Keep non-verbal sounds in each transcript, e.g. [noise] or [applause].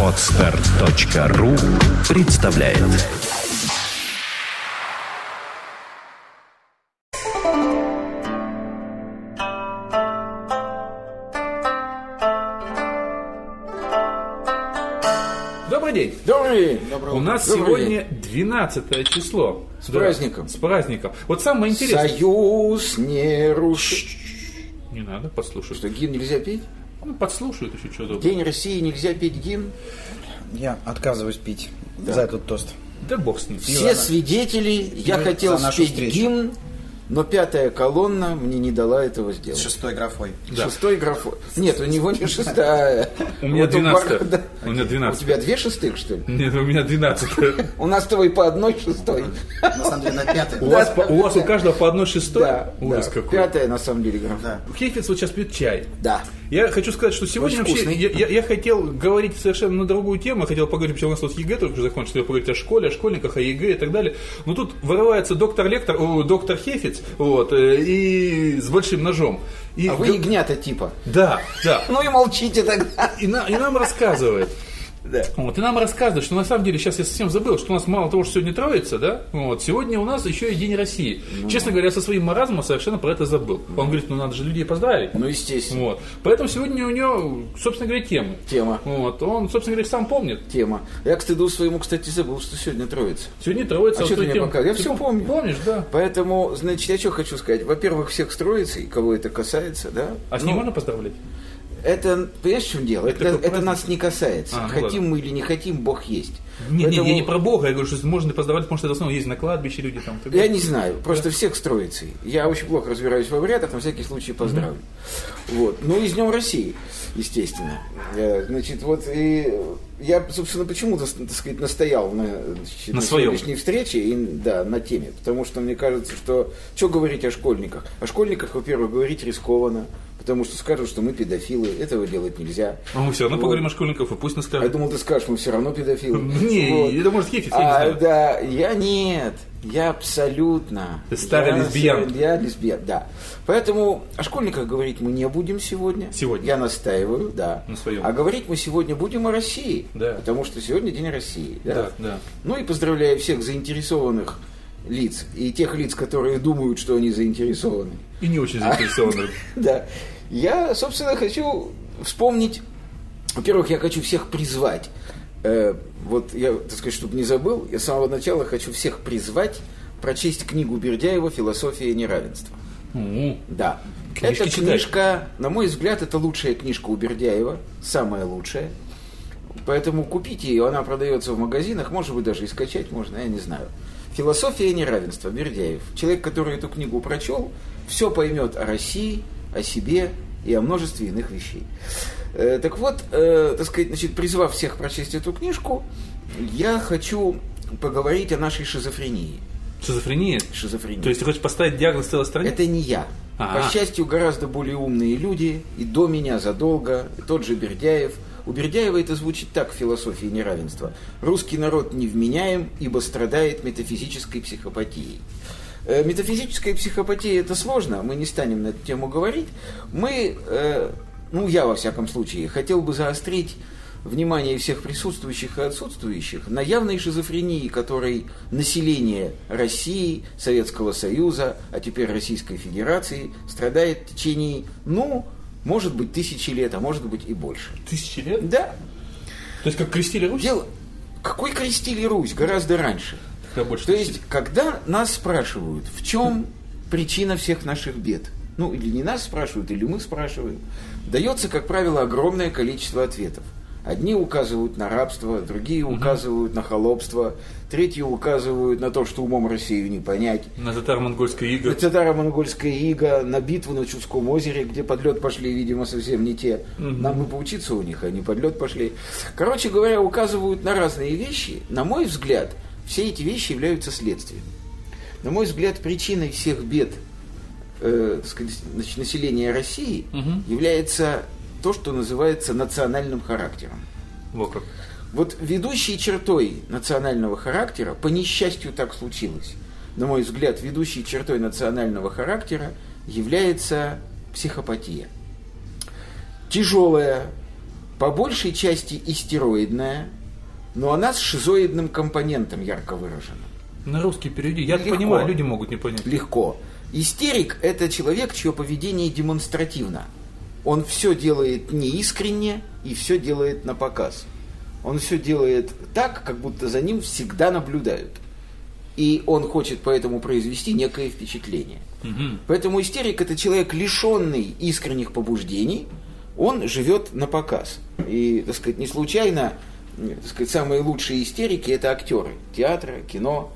Отстар.ру представляет Добрый день. Добрый день. У нас Добрый сегодня 12 число. С праздником. С праздником. Вот самое интересное... Союз не рушит. Не надо, подслушать. Что, гимн нельзя петь? Ну, подслушают еще что-то. День России нельзя петь гимн? Я отказываюсь пить за этот тост. Да бог с ним. Все свидетели, я И хотел спеть встречу. гимн, но пятая колонна мне не дала этого сделать. Шестой графой. Да. Шестой графон. Нет, у него не шестая. У меня Вот 12. Барда- У меня У 12. тебя две шестых, что ли? Нет, у меня 12. [laughs] У нас с тобой по одной шестой. На самом деле на пятой. У вас, у вас у каждого по одной шестой? Да, Ужас да. какой. Пятая, на самом деле, граф. Да. Хейфиц вот сейчас пьет чай. Да. Я хочу сказать, что сегодня Очень вообще я, я- я хотел говорить совершенно на другую тему. Я хотел поговорить, вообще у нас тут ЕГЭ только закончился, поговорить о школе, о школьниках, о ЕГЭ и так далее. Но тут вырывается доктор Лектор, о, доктор Хейфец, вот, э, и с большим ножом. И А вы ягнята типа. Да, да. Ну и молчите тогда. И, на- и нам рассказывает. Да. Вот, и нам рассказывают, что на самом деле, сейчас я совсем забыл, что у нас мало того, что сегодня Троица, да, вот, сегодня у нас еще и День России. Ну. Честно говоря, со своим маразмом совершенно про это забыл. Он говорит, ну надо же людей поздравить. Ну, естественно. Вот. Поэтому сегодня у него, собственно говоря, тема. Тема. Вот. Он, собственно говоря, сам помнит. Тема. Я, к стыду своему, кстати, забыл, что сегодня Троица. Сегодня Троица. А что ты мне показывал? Я Ты все пом- помню. Помнишь, да. Поэтому, значит, я что хочу сказать. Во-первых, всех строится, и кого это касается, да? А с Ну, ним можно поздравлять? Это, понимаешь, в чем дело? Это Это, это нас не касается. А, ну хотим ладно. мы или не хотим, Бог есть. Не, Поэтому не, я не про Бога, я говорю, что можно поздравлять, потому что это в основном есть на кладбище люди там. Я далее. не знаю, просто всех строится. Я очень плохо разбираюсь в обрядах, на всякий случай поздравлю. Вот. Ну и с Днем России, естественно. Э, Значит, вот и я, собственно, почему-то, так сказать, настоял на, значит, На на сегодняшней встрече и, да, на теме. Потому что мне кажется, что что говорить о школьниках? О школьниках, во-первых, говорить рискованно, потому что скажут, что мы педофилы, этого делать нельзя. А мы все равно Вот. поговорим о школьников, и пусть нас А скажут. я думал, ты скажешь, мы все равно педофилы. [laughs] Не, Вот. это может Хефиц, я не А, знаю. да, я нет, я абсолютно. Ты старый я, лесбиян. Я лесбиян, да. Поэтому о школьниках говорить мы не будем сегодня. Сегодня. Я настаиваю, да. На своем. А говорить мы сегодня будем о России. Да. Потому что сегодня День России. Да. Да, да. Ну и поздравляю всех заинтересованных лиц и тех лиц, которые думают, что они заинтересованы. И не очень заинтересованный. [laughs] Да. Я, собственно, хочу вспомнить, во-первых, я хочу всех призвать. Э, вот я, так сказать, чтобы не забыл, я с самого начала хочу всех призвать прочесть книгу Бердяева «Философия неравенства». Ну, Да. Книжки Эта читать. книжка, на мой взгляд, это лучшая книжка у Бердяева, самая лучшая. Поэтому купите ее, она продается в магазинах, может быть, даже и скачать можно, я не знаю. «Философия неравенства» Бердяев. Человек, который эту книгу прочел, все поймет о России, о себе и о множестве иных вещей. Э, так вот, э, так сказать, значит, призвав всех прочесть эту книжку, я хочу поговорить о нашей шизофрении. Шизофрения? Шизофрении. То есть ты хочешь поставить диагноз целой стране? Это не я. Ага. По счастью, гораздо более умные люди, и до меня задолго, и тот же Бердяев. У Бердяева это звучит так в философии неравенства. Русский народ невменяем, ибо страдает метафизической психопатией. Э, Метафизическая психопатия это сложно, мы не станем на эту тему говорить. Мы, э, ну я во всяком случае, хотел бы заострить внимание всех присутствующих и отсутствующих на явной шизофрении, которой население России, Советского Союза, а теперь Российской Федерации страдает в течение, ну, может быть, тысячи лет, а может быть и больше. Тысячи лет? Да, То есть как крестили Русь? дело... Какой крестили Русь? Гораздо раньше. Когда больше То тысячи есть, когда нас спрашивают, в чем причина всех наших бед, ну, или не нас спрашивают, или мы спрашиваем, дается, как правило, огромное количество ответов. Одни указывают на рабство, другие указывают на холопство, третьи указывают на то, что умом Россию не понять. На татаро-монгольской На иго. татаро-монгольская ига, на битву на Чудском озере, где под лед пошли, видимо, совсем не те. Нам бы поучиться у них, они под лед пошли. Короче говоря, указывают на разные вещи. На мой взгляд, все эти вещи являются следствием. На мой взгляд, причиной всех бед э, сказать, населения России Мгм. является то, что называется национальным характером. Во как. Вот ведущей чертой национального характера, по несчастью так случилось, на мой взгляд, ведущей чертой национального характера является психопатия. Тяжелая, по большей части истероидная, но она с шизоидным компонентом ярко выражена. На русский переведи. Я Легко. понимаю, люди могут не понять. Легко. Истерик – это человек, чье поведение демонстративно. Он все делает неискренне и все делает на показ. Он все делает так, как будто за ним всегда наблюдают. И он хочет поэтому произвести некое впечатление. Мгм. Поэтому истерик это человек, лишенный искренних побуждений, он живет на показ. И, так сказать, не случайно, так сказать, самые лучшие истерики это актеры театра, кино,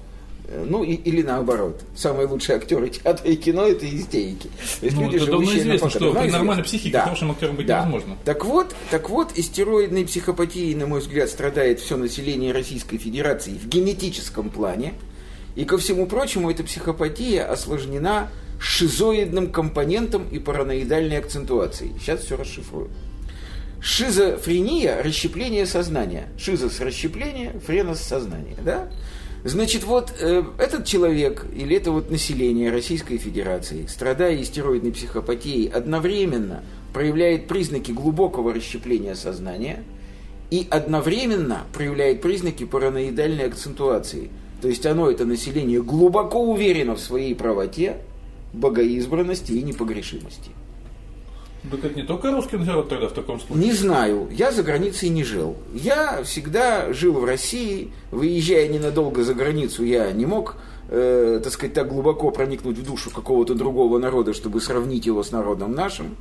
ну и- или наоборот. Самые лучшие актеры театра и кино это истерики. То есть Ну, это давно известно, что при нормальной психике Да. хорошим актером быть Да. невозможно. Так вот, так вот, истероидной психопатией, на мой взгляд, страдает все население Российской Федерации в генетическом плане. И ко всему прочему, эта психопатия осложнена шизоидным компонентом и параноидальной акцентуацией. Сейчас все расшифрую. Шизофрения – расщепление сознания. Шизос – расщепление, френос – сознание. Да? Значит, вот э, этот человек или это вот население Российской Федерации, страдая истероидной психопатией, одновременно проявляет признаки глубокого расщепления сознания и одновременно проявляет признаки параноидальной акцентуации. То есть оно, это население, глубоко уверено в своей правоте, богоизбранности и непогрешимости. Так это не только русский народ тогда в таком случае. Не знаю, я за границей не жил. Я всегда жил в России, выезжая ненадолго за границу, я не мог, э, так сказать, так глубоко проникнуть в душу какого-то другого народа, чтобы сравнить его с народом нашим.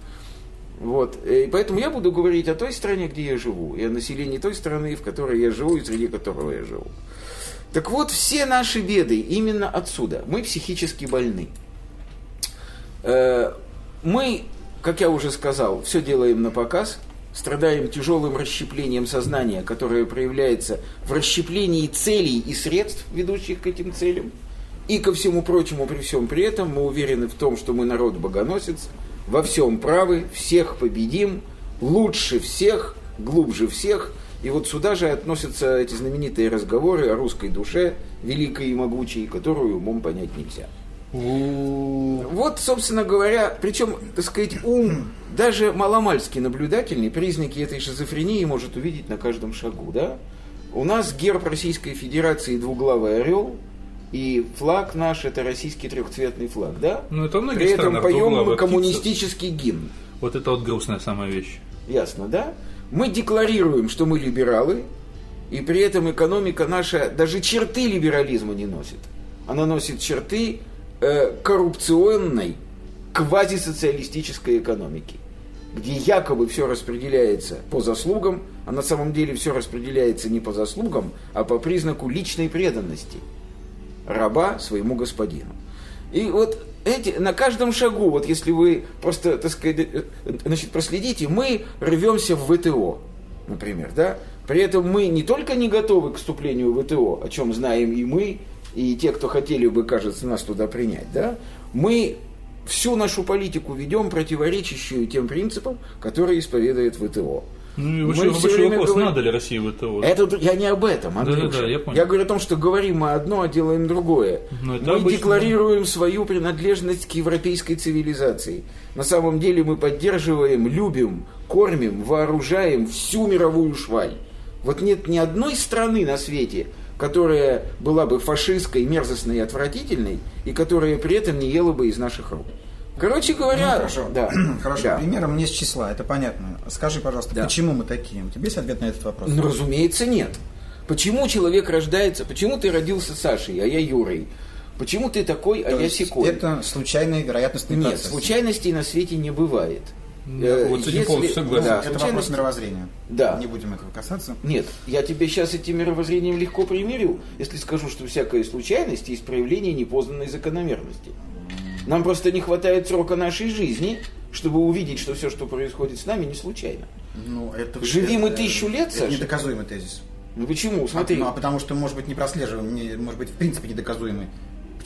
Вот. Э, И поэтому я буду говорить о той стране, где я живу, и о населении той страны, в которой я живу и среди которого я живу. Так вот, все наши беды именно отсюда. Мы психически больны. Э, Мы, как я уже сказал, все делаем на показ, страдаем тяжелым расщеплением сознания, которое проявляется в расщеплении целей и средств, ведущих к этим целям. И ко всему прочему, при всем при этом, мы уверены в том, что мы народ богоносец, во всем правы, всех победим, лучше всех, глубже всех. И вот сюда же относятся эти знаменитые разговоры о русской душе, великой и могучей, которую умом понять нельзя. Вот, собственно говоря, причем, так сказать, ум, даже маломальски наблюдательный, признаки этой шизофрении может увидеть на каждом шагу, да? У нас герб Российской Федерации двуглавый орел, и флаг наш это российский трехцветный флаг, да? Ну, это в многих При этом поем мы птица. коммунистический гимн. Вот это вот грустная самая вещь. Ясно, да? Мы декларируем, что мы либералы, и при этом экономика наша даже черты либерализма не носит. Она носит черты э, коррупционной, квазисоциалистической экономики, где якобы все распределяется по заслугам, а на самом деле все распределяется не по заслугам, а по признаку личной преданности раба своему господину. И вот эти, на каждом шагу, вот если вы просто, так сказать, значит, проследите, мы рвемся в ВТО, например, да? При этом мы не только не готовы к вступлению в ВТО, о чем знаем и мы, и те, кто хотели бы, кажется, нас туда принять, да? Мы всю нашу политику ведем противоречащую тем принципам, которые исповедует ВТО. Ну и большой, большой время вопрос, говорим- надо ли России в это я не об этом, Андрюша. Да-да-да, я понял. говорю о том, что говорим мы одно, а делаем другое. Ну, это мы обычно, декларируем свою принадлежность к европейской цивилизации. На самом деле мы поддерживаем, любим, кормим, вооружаем всю мировую шваль. Вот нет ни одной страны на свете, которая была бы фашистской, мерзостной и отвратительной, и которая при этом не ела бы из наших рук. Короче говоря, Ну, хорошо. да, [clears throat] Хорошо, да. примером не с числа, это понятно. Скажи, пожалуйста, Да. почему мы такие? У тебя есть ответ на этот вопрос? Ну, разумеется, нет. Почему человек рождается? Почему ты родился Сашей, а я Юрой? Почему ты такой, а То я секой? Это случайные вероятностные Нет, процессы. случайностей на свете не бывает. Я Э, вот с этим полностью согласен. да, это вопрос мировоззрения. Да. Не будем этого касаться. Нет, я тебе сейчас этим мировоззрением легко примирю, если скажу, что всякая случайность есть проявление непознанной закономерности. Нам просто не хватает срока нашей жизни, чтобы увидеть, что все, что происходит с нами, не случайно. Ну, это, Живи мы это- тысячу лет, Это Саша? недоказуемый тезис. Ну почему? Смотри. А, ну, а потому что, может быть, не прослеживаем, не- может быть, в принципе, недоказуемый.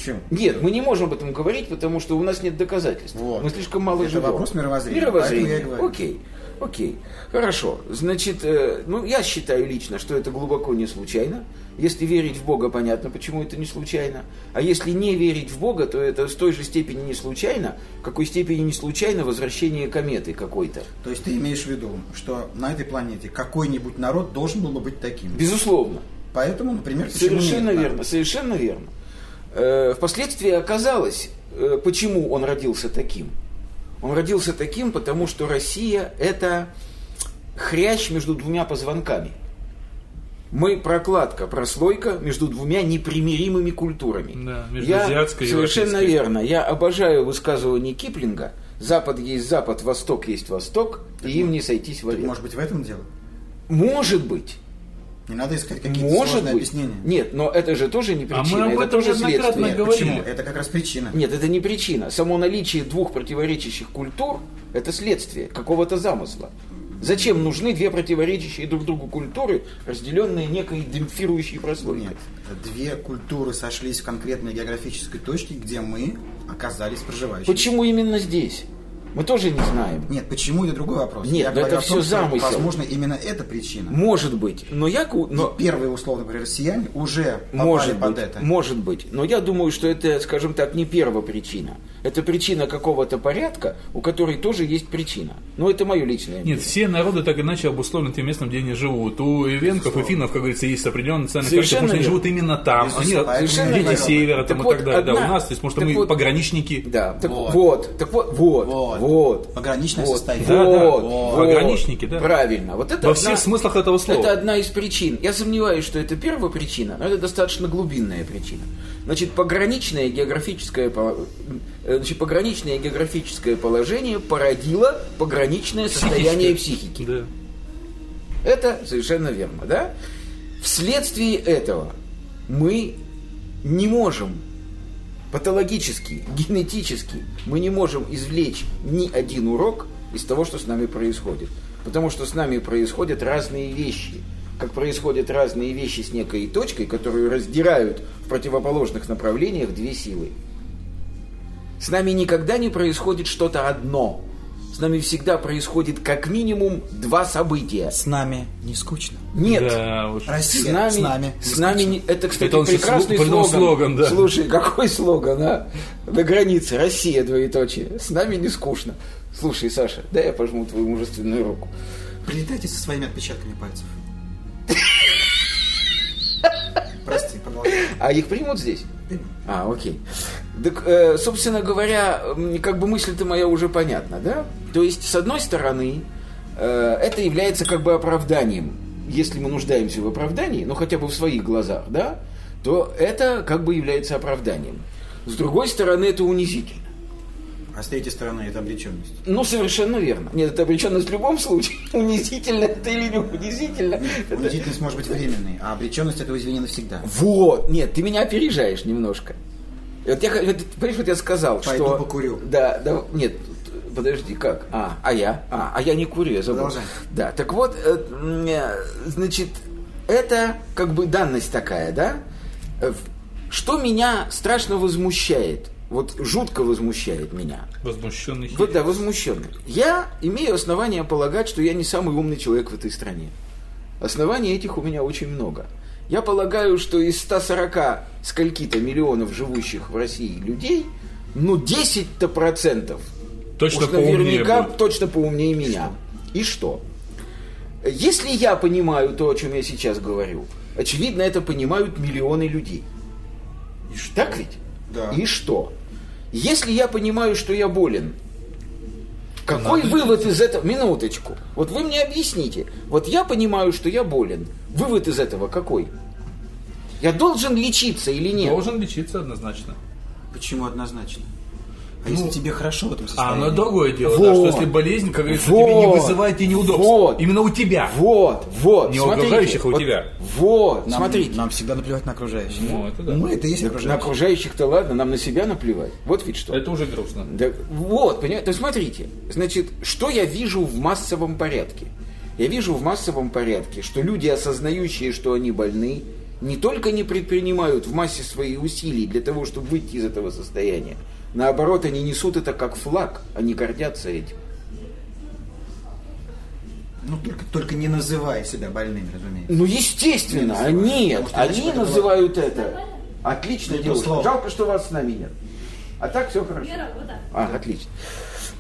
Почему? Нет, мы не можем об этом говорить, потому что у нас нет доказательств. Вот. Мы слишком мало Это живем. вопрос мировоззрения, Мировоззрение. Окей. Окей. Хорошо. Значит, э, ну, я считаю лично, что это глубоко не случайно. Если верить в Бога, понятно, почему это не случайно. А если не верить в Бога, то это с той же степени не случайно, какой степени не случайно возвращение кометы какой-то. То есть ты имеешь в виду, что на этой планете какой-нибудь народ должен был бы быть таким. Безусловно. Поэтому, например, Совершенно нет верно, совершенно верно. Э, Впоследствии оказалось, э, почему он родился таким. Он родился таким, потому что Россия – это хрящ между двумя позвонками. Мы прокладка, прослойка между двумя непримиримыми культурами. Да, между я, азиатской и Совершенно европейской. верно. Я обожаю высказывание Киплинга. Запад есть Запад, Восток есть Восток, и им не сойтись в Так, вовек. может быть, в этом дело? Может быть. Не надо искать какие-то Может сложные быть. объяснения. Нет, но это же тоже не А мы причина, об это этом тоже неоднократно следствие. говорили. Почему? Это как раз причина. Нет, это не причина. Само наличие двух противоречащих культур – это следствие какого-то замысла. Зачем нужны две противоречащие друг другу культуры, разделенные некой демпфирующей прослойкой? Нет, две культуры сошлись в конкретной географической точке, где мы оказались проживающими. Почему именно здесь? Мы тоже не знаем. Нет, почему это другой вопрос. Нет, Я но это о том, всё что, замысел. Возможно, именно это причина. Может быть. Но я... Но Но... первые, условно говоря, россияне уже попали Может под быть, это. может быть. Но я думаю, что это, скажем так, не первая причина. Это причина какого-то порядка, у которой тоже есть причина. Но это мое личное мнение. Нет, все народы так или иначе обусловлены тем местом, где они живут. У ивенков и финнов, как говорится, есть определенный национальный характер, потому что они верно. живут именно там. Безусловно, Они совершенно дети верно. севера там, Так и вот, так далее. Да, одна- у нас, то есть, может, так мы вот- пограничники. Да, так Вот. вот, так вот, вот, Вот. Вот. Пограничное вот, состояние. Да, да. Вот, Вот. вот. Пограничники, да. Правильно. Вот это Во одна- всех смыслах этого слова. Это одна из причин. Я сомневаюсь, что это первая причина, но это достаточно глубинная причина. Значит, пограничное географическое, э, значит, пограничное географическое положение породило пограничное состояние психики. Да. Это совершенно верно, да? Вследствие этого мы не можем патологически, генетически, мы не можем извлечь ни один урок из того, что с нами происходит. Потому что с нами происходят разные вещи. Как происходят разные вещи с некой точкой, которую раздирают в противоположных направлениях две силы. С нами никогда не происходит что-то одно. С нами всегда происходит как минимум два события. С нами не скучно. Нет. Да, уж. Россия С нами, с нами. с нами не- это, кстати, Это он прекрасный слоган. слоган, да. Слушай, какой слоган, а? На границе Россия, двоеточие. С нами не скучно. Слушай, Саша, дай я пожму твою мужественную руку. Прилетайте со своими отпечатками пальцев. [laughs] Прости, продолжай. А их примут здесь? А, окей. Так, э, собственно говоря, как бы мысль-то моя уже понятна, да? То есть, с одной стороны, э, это является как бы оправданием. Если мы нуждаемся в оправдании, ну хотя бы в своих глазах, да, то это как бы является оправданием. С другой стороны, это унизительно. А с третьей стороны это обреченность. Ну, совершенно верно. Нет, это обреченность в любом случае. [laughs] Унизительно это или не унизительно. это- Унизительность может быть временной, а обреченность этого извини навсегда. Вот, нет, ты меня опережаешь немножко. Вот я, вот, понимаешь, вот я сказал, Пойду что... покурю. Да, да, нет, подожди, как? А, а я? А, а я не курю, я забыл. Продолжай. Да, так вот, э, э, значит, это как бы данность такая, да? Э, Что меня страшно возмущает, вот жутко возмущает меня, Возмущенный хит. вот, да, возмущенный. Я имею основания полагать, что я не самый умный человек в этой стране. Оснований этих у меня очень много. Я полагаю, что из 140 скольки-то миллионов живущих в России людей, ну 10-то процентов Точно уж наверняка будет. точно поумнее меня. И что? Если я понимаю то, о чем я сейчас говорю, очевидно, это понимают миллионы людей. И что? Так ведь? Да. И что? Если я понимаю, что я болен, какой вывод из этого? Минуточку. Вот вы мне объясните. Вот я понимаю, что я болен. Вывод из этого какой? Я должен лечиться или нет? Должен лечиться однозначно. Почему однозначно? А если тебе хорошо в этом А, состоянии? но другое дело, Вот. да, что если болезнь, как говорится, тебе не Вот. вызывает тебе неудобств. Вот. Именно у тебя. Вот, вот. Не у смотрите. окружающих, а у Вот, тебя. Вот, Нам, смотрите. нам всегда наплевать на окружающих. Ну, это да. Мы это и есть На окружающие. окружающих-то ладно, нам на себя наплевать. Вот ведь что. Это уже грустно. Да, вот, понимаете, то смотрите, значит, что я вижу в массовом порядке? Я вижу в массовом порядке, что люди, осознающие, что они больны, не только не предпринимают в массе своих усилий для того, чтобы выйти из этого состояния, наоборот, они несут это как флаг, они гордятся этим. Ну, только, только не называя себя больными, разумеется. Ну, естественно, а нет, Потому они это было- называют это. Отлично Это делают. слово. Жалко, что вас с нами нет. А так все хорошо. Вера, вот так. А, отлично.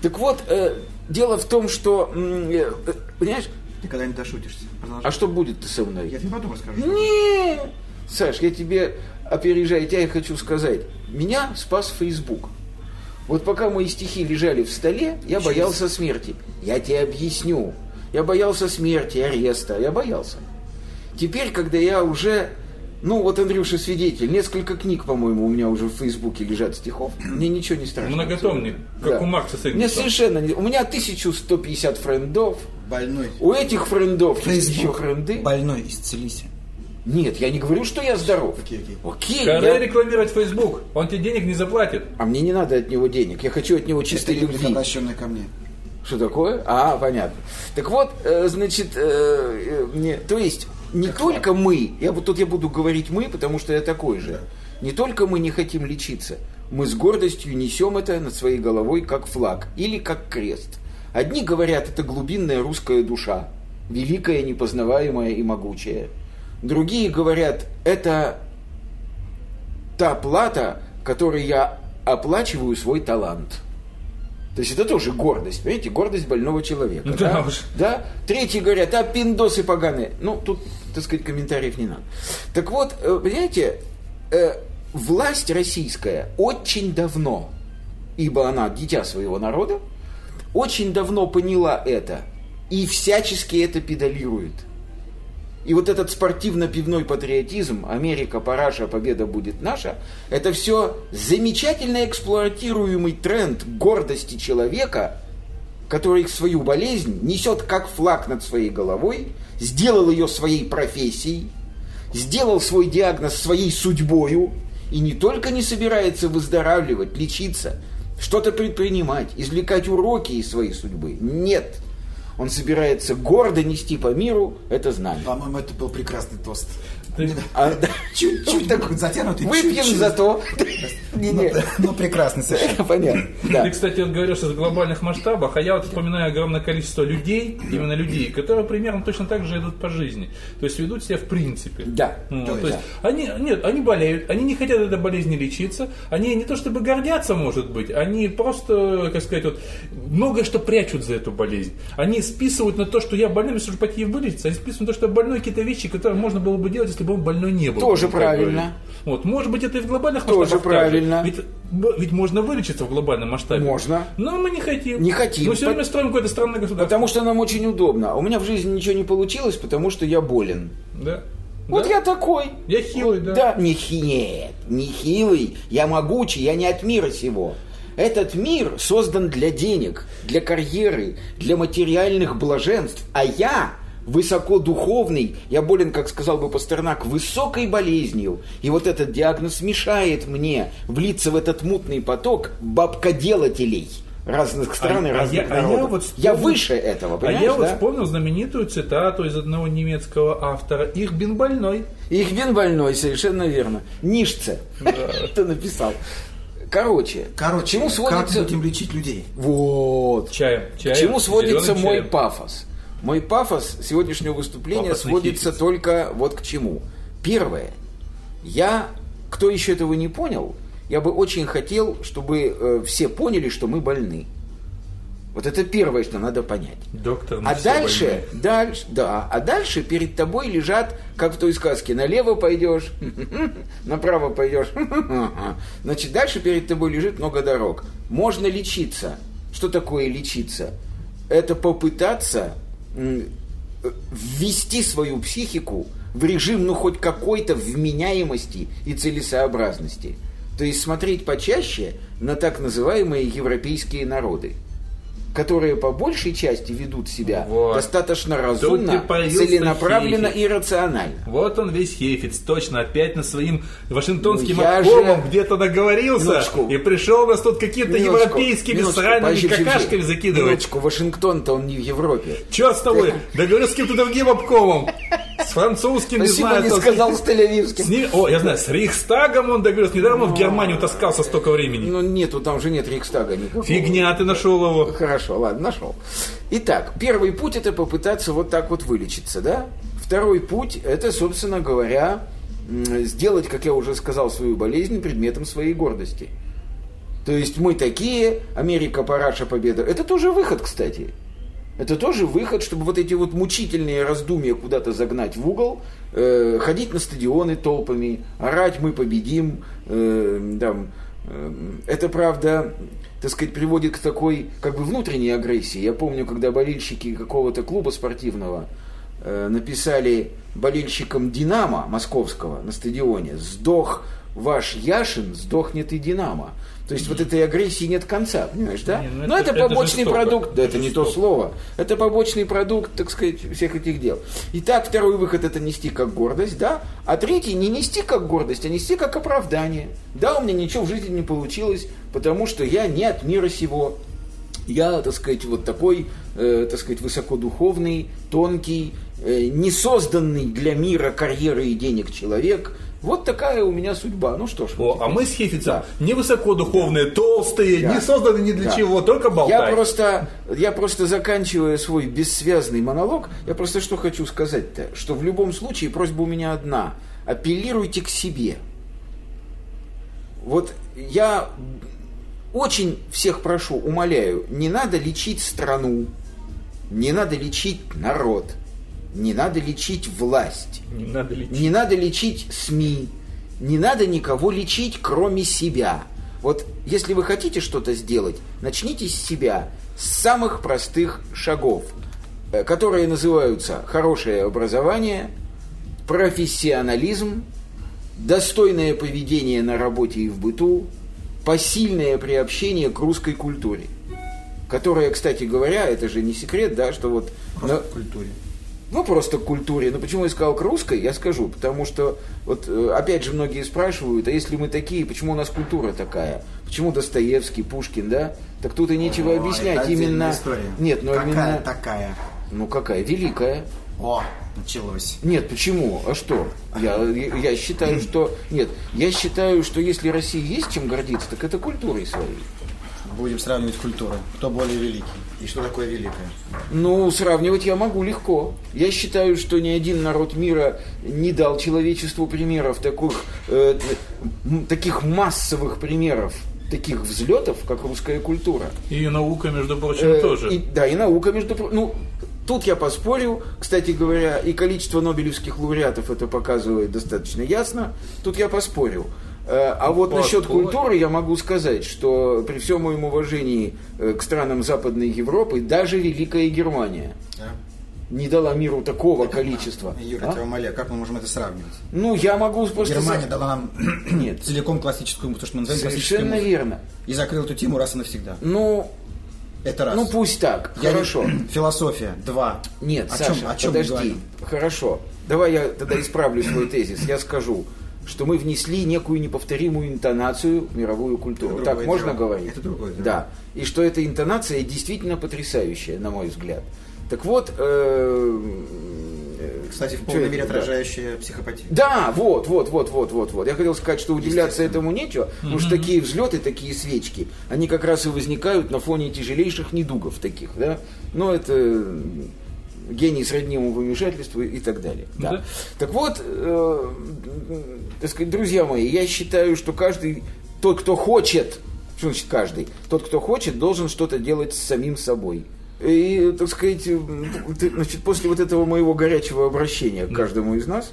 Так вот, э, дело в том, что, э, э, понимаешь, Ты когда-нибудь дошутишься. Продолжай. а что будет со мной? Я тебе потом расскажу. Не, Саш, я тебе, опережая тебя, я хочу сказать. Меня спас Facebook. Вот пока мои стихи лежали в столе, я боялся смерти. Я тебе объясню. Я боялся смерти, ареста, я боялся. Теперь, когда я уже, ну вот Андрюша свидетель, несколько книг, по-моему, у меня уже в Фейсбуке лежат стихов, [clears throat] мне ничего не страшно. Многотомник, как у Маркса с Мне совершенно не... У меня 1150 френдов, Больной. у этих френдов есть еще френды. Больной, исцелись. Нет, я не говорю, что я здоров. Окей, окей. Окей, Когда я- рекламировать Facebook, он тебе денег не заплатит. А мне не надо от него денег. Я хочу от него чистой Чисто любовь, любви. обращенная ко мне. Что такое? А, понятно. Так вот, э, значит, э, э, мне, то есть не только мы, я вот тут я буду говорить мы, потому что я такой же. Не только мы не хотим лечиться, мы с гордостью несем это над своей головой как флаг или как крест. Одни говорят, это глубинная русская душа, великая, непознаваемая и могучая. Другие говорят, это та плата, которой я оплачиваю свой талант. То есть это тоже гордость, понимаете, гордость больного человека. Ну да уж. Да? Третьи говорят, а пиндосы поганые. Ну, тут, так сказать, комментариев не надо. Так вот, э, понимаете, э, власть российская очень давно, ибо она дитя своего народа, очень давно поняла это и всячески это педалирует. И вот этот спортивно-пивной патриотизм, Америка, параша, победа будет наша, это все замечательно эксплуатируемый тренд гордости человека, который свою болезнь несет как флаг над своей головой, сделал ее своей профессией, сделал свой диагноз своей судьбою и не только не собирается выздоравливать, лечиться, что-то предпринимать, извлекать уроки из своей судьбы. Нет. Он собирается гордо нести по миру это знание. По-моему, это был прекрасный тост. А, Чуть-чуть такой затянутый. Выпьем за то. Ну, ну, прекрасный совершенно. [laughs] Понятно. Ты, кстати, вот говоришь о глобальных масштабах, а я вот вспоминаю огромное количество людей, именно людей, которые примерно точно так же идут по жизни. То есть ведут себя в принципе. Да. Ну, То есть, они, нет, они болеют, они не хотят этой болезни лечиться, они не то чтобы гордятся, может быть, они просто, как сказать, вот, многое что прячут за эту болезнь. Они списывают на то, что я больной, мне нужно пойти вылечиться, они списывают на то, что я больной, какие-то вещи, которые можно было бы делать, если бы он больной не был. Тоже правильно. Вот, может быть, это и в глобальных Тоже масштабах правильно. Ведь, б- ведь можно вылечиться в глобальном масштабе. Можно. Но мы не хотим. Не хотим. Мы все время строим какое-то странное государство. Потому что нам очень удобно. А у меня в жизни ничего не получилось, потому что я болен. Да. Вот Да? я такой. Я хилый, да. Да, не нет, не хилый, я могучий, я не от мира сего. Этот мир создан для денег, для карьеры, для материальных блаженств, а я высокодуховный, я болен, как сказал бы Пастернак, высокой болезнью. И вот этот диагноз мешает мне влиться в этот мутный поток бабкоделателей разных стран и а разных я- а я народов. вот я вспомнил- выше этого, А понимаешь, я вот да? вспомнил знаменитую цитату из одного немецкого автора. Их бин больной. Их бин больной, совершенно верно. Нишце. [laughs] Кто написал. Короче, Короче, к чему как сводится... будем лечить людей? Вот. Чаем. К чаем чему сводится мой чаем. пафос? Мой пафос сегодняшнего выступления Пафосный сводится хиппис. только вот к чему. Первое. Я, кто еще этого не понял, я бы очень хотел, чтобы э, все поняли, что мы больны. Вот это первое, что надо понять. Доктор А дальше, больные. дальше, да, а дальше перед тобой лежат, как в той сказке, налево пойдешь, [laughs] направо пойдешь, [laughs] значит, дальше перед тобой лежит много дорог. Можно лечиться. Что такое лечиться? Это попытаться ввести свою психику в режим, ну, хоть какой-то вменяемости и целесообразности. То есть смотреть почаще на так называемые европейские народы которые по большей части ведут себя Вот. достаточно разумно, целенаправленно Хейхель. и рационально. Вот он весь Хейфиц, точно, опять на своим вашингтонским Ну, обкомом же- где-то наговорился Минуточку. и пришел нас тут какими-то Минуточку, европейскими сраными какашками закидывать. Минуточку, Вашингтон-то он не в Европе. Черт с тобой, договорился с каким-то другим обкомом. С французским, не знаю. не сказал с Тель-Авивским. ним- О, я знаю, с Рейхстагом он договорился. Недаром он в Германию таскался столько времени. Ну нету, там же нет Рейхстага никакого. Фигня, ты нашел его. Хорошо, ладно, нашел. Итак, первый путь это попытаться вот так вот вылечиться, да? Второй путь это, собственно говоря, сделать, как я уже сказал, свою болезнь предметом своей гордости. То есть мы такие, Америка, параша, победа. Это тоже выход, кстати. Это тоже выход, чтобы вот эти вот мучительные раздумья куда-то загнать в угол, э, ходить на стадионы толпами, орать «мы победим». э, там, э, это, правда, так сказать, приводит к такой как бы внутренней агрессии. Я помню, когда болельщики какого-то клуба спортивного э, написали болельщикам «Динамо» московского на стадионе «Сдох ваш Яшин, сдохнет и «Динамо». То есть вот этой агрессии нет конца, понимаешь, да? Не, ну Но это- это, это побочный жестоко. продукт, да, Это это не то слово. Это побочный продукт, так сказать, всех этих дел. Итак, второй выход это нести как гордость, да? А третий не нести как гордость, а нести как оправдание. Да, у меня ничего в жизни не получилось, потому что я не от мира сего. Я, так сказать, вот такой, э, так сказать, высокодуховный, тонкий, э, не созданный для мира, карьеры и денег человек. Вот такая у меня судьба. Ну что ж. О, а мы с Хефицем не высокодуховные, толстые, Да. не созданы ни для Да. чего, только болтать. Я просто, я просто заканчивая свой бессвязный монолог, я просто что хочу сказать-то, что в любом случае просьба у меня одна. Апеллируйте к себе. Вот я очень всех прошу, умоляю, не надо лечить страну, не надо лечить народ, не надо лечить власть. Не надо лечить. Не надо лечить СМИ, не надо никого лечить, кроме себя. Вот если вы хотите что-то сделать, начните с себя, с самых простых шагов, э, которые называются хорошее образование, профессионализм, достойное поведение на работе и в быту, посильное приобщение к русской культуре. Которая, кстати говоря, это же не секрет, да, что вот... Просто на- культуре. Ну, просто к культуре. Но почему я сказал к русской, я скажу. Потому что, вот, э, опять же, многие спрашивают, а если мы такие, почему у нас культура такая? Почему Достоевский, Пушкин, да? Так тут и нечего О, объяснять. Именно... история. Нет, но Какая именно... такая? Ну, какая? Великая. О, началось. Нет, почему? А что? Я, я считаю, что... Нет, я считаю, что если России есть чем гордиться, так это культурой своей. Будем сравнивать культуры. Кто более великий? И что такое великое? Ну, сравнивать я могу легко. Я считаю, что ни один народ мира не дал человечеству примеров таких, э, таких массовых примеров, таких взлетов, как русская культура. И наука, между прочим, Э, тоже. и- да, и наука, между прочим. Ну, тут я поспорю. Кстати говоря, и количество нобелевских лауреатов это показывает достаточно ясно. Тут я поспорю. Э, А вот насчет культуры я могу сказать, что при всем моем уважении э, к странам Западной Европы, даже Великая Германия не дала миру такого количества. [laughs] Юра, А? тебя умоляю, как мы можем это сравнивать? Ну, я могу просто... Германия дала нам [clears throat] Нет. целиком классическую, то, что мы называем Совершенно верно. И закрыл эту тему раз и навсегда. Ну, Это раз. ну пусть так. Я не- Хорошо. [clears throat] Философия. Два. Нет, о Саша, чем, о чем подожди. говорим? Хорошо. Давай я тогда исправлю свой тезис. Я скажу, что мы внесли некую неповторимую интонацию в мировую культуру. Это так можно дело. говорить? Это другое дело. Да. И что эта интонация действительно потрясающая, на мой взгляд. Так вот, э, э, Кстати, в чё полной мере да. отражающая психопатию. Да, вот, вот, вот, вот, вот, вот. Я хотел сказать, что удивляться этому нечего, потому что такие взлеты, такие свечки, они как раз и возникают на фоне тяжелейших недугов таких, да. Но это гений сроднимому помешательству и так далее. Да. Да. Так вот, э, так сказать, друзья мои, я считаю, что каждый, тот, кто хочет, что значит каждый, тот, кто хочет, должен что-то делать с самим собой. И, так сказать, значит, после вот этого моего горячего обращения к каждому из нас,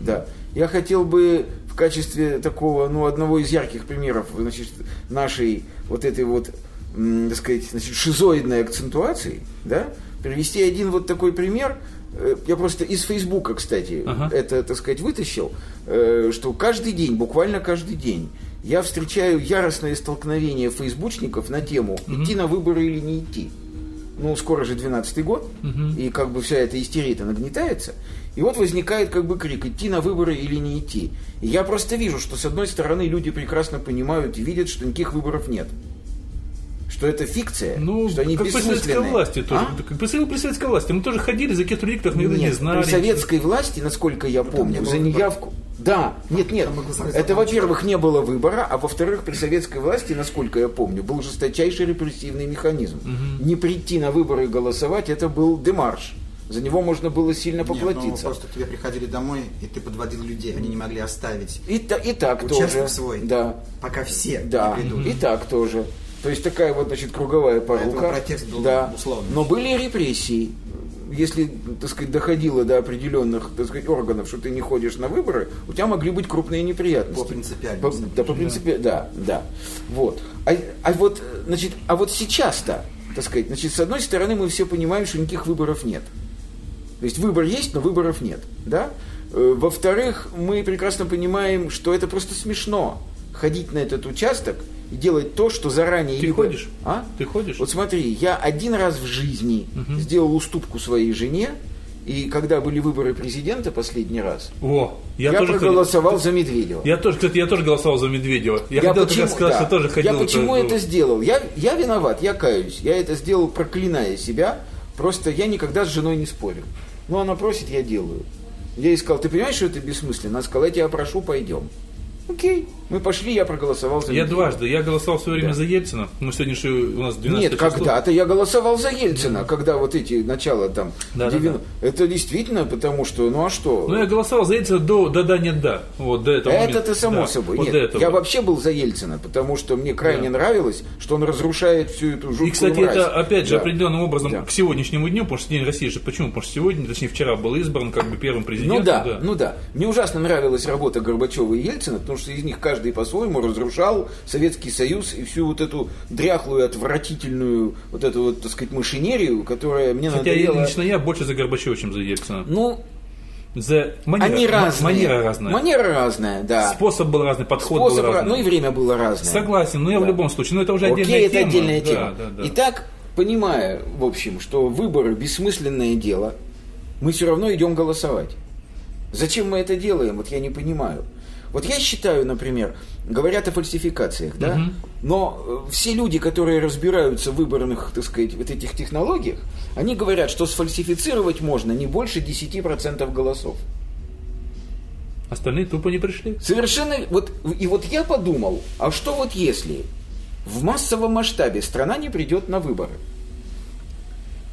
да, я хотел бы в качестве такого, ну, одного из ярких примеров, значит, нашей вот этой вот, так сказать, значит, шизоидной акцентуации, да, привести один вот такой пример. Э, Я просто из Фейсбука, кстати, Ага. это, так сказать, вытащил, э, что каждый день, буквально каждый день, я встречаю яростное столкновение фейсбучников на тему идти на выборы или не идти. Ну, скоро же 12-й год, и как бы вся эта истерия нагнетается. И вот возникает как бы крик, идти на выборы или не идти. И я просто вижу, что с одной стороны люди прекрасно понимают и видят, что никаких выборов нет. Что это фикция, Ну, что они как при советской власти тоже. А? Как при, при советской власти. Мы тоже ходили, за кем никто никогда не Нет, знали. при советской власти, насколько я помню, не за неявку... Да, нет, нет, это, во-первых, не было выбора, а во-вторых, при советской власти, насколько я помню, был жесточайший репрессивный механизм. Не прийти на выборы и голосовать, это был демарш. За него можно было сильно Нет, ну, поплатиться. просто тебе приходили домой, и ты подводил людей, они не могли оставить И, та- и так участок тоже. свой, Да, пока все да, не придут. и так тоже. То есть такая вот, значит, круговая порука. Протест был да. условный. Но были репрессии. Если, так сказать, доходило до определенных, так сказать, органов, что ты не ходишь на выборы, у тебя могли быть крупные неприятности. По принципиальности, По- да, по принципе, да, да. Вот. А, а вот, значит, а вот сейчас-то, так сказать, значит, с одной стороны, мы все понимаем, что никаких выборов нет. То есть выбор есть, но выборов нет. Да? Э, Во-вторых, мы прекрасно понимаем, что это просто смешно ходить на этот участок и делать то, что заранее... Ты либо- ходишь? А? Ты ходишь? Вот смотри, я один раз в жизни сделал уступку своей жене, и когда были выборы президента последний раз, О, я, я, тоже ходил. проголосовал за Медведева. Я тоже, кстати, я тоже голосовал за Медведева. Я, хотел как раз сказать, да, что тоже ходил. я почему это- это сделал? Я, я виноват, я каюсь. Я это сделал, проклиная себя. Просто я никогда с женой не спорил. Ну, она просит, я делаю. Я ей сказал, ты понимаешь, что это бессмысленно? Она сказала, я тебя прошу, пойдем. Окей. Мы пошли, я проголосовал за Я Медведева. дважды. Я голосовал в свое время Да. за Ельцина. Мы сегодня же у нас 12 Нет, когда-то я голосовал за Ельцина, когда вот эти начала там... Да, да, 90 Это действительно потому что, ну а что? Ну, я голосовал за Ельцина до да-да, нет, да. Вот до этого момента. Это-то само Да, собой. Вот Нет, до этого. я вообще был за Ельцина, потому что мне крайне Да. нравилось, что он разрушает всю эту жуткую И, кстати, мразь. это опять же Да. определенным образом Да. к сегодняшнему дню, потому что День России же почему? Потому что сегодня, точнее вчера был избран как бы первым президентом. Ну да, ну да. Мне ужасно нравилась работа Горбачева и Ельцина, потому что из них каждый по-своему разрушал Советский Союз и всю вот эту дряхлую, отвратительную, вот эту вот, так сказать, машинерию, которая мне Хотя я, надоела. лично я больше за Горбачева, чем за Ельцина. Ну, За манера, они разные. Манера разная. Манера разная, да. Способ был разный, подход Способ был разный. Ну и время было разное. Согласен, но я в Да. любом случае, но это уже Окей, отдельная это тема. отдельная Да, тема. да, да. Итак, понимая, в общем, что выборы бессмысленное дело, мы все равно идем голосовать. Зачем мы это делаем? Вот я не понимаю. Вот я считаю, например, говорят о фальсификациях, да? Но э, все люди, которые разбираются в выборных, так сказать, вот этих технологиях, они говорят, что сфальсифицировать можно не больше 10% голосов. Остальные тупо не пришли. Совершенно, вот, и вот я подумал, а что вот если в массовом масштабе страна не придет на выборы?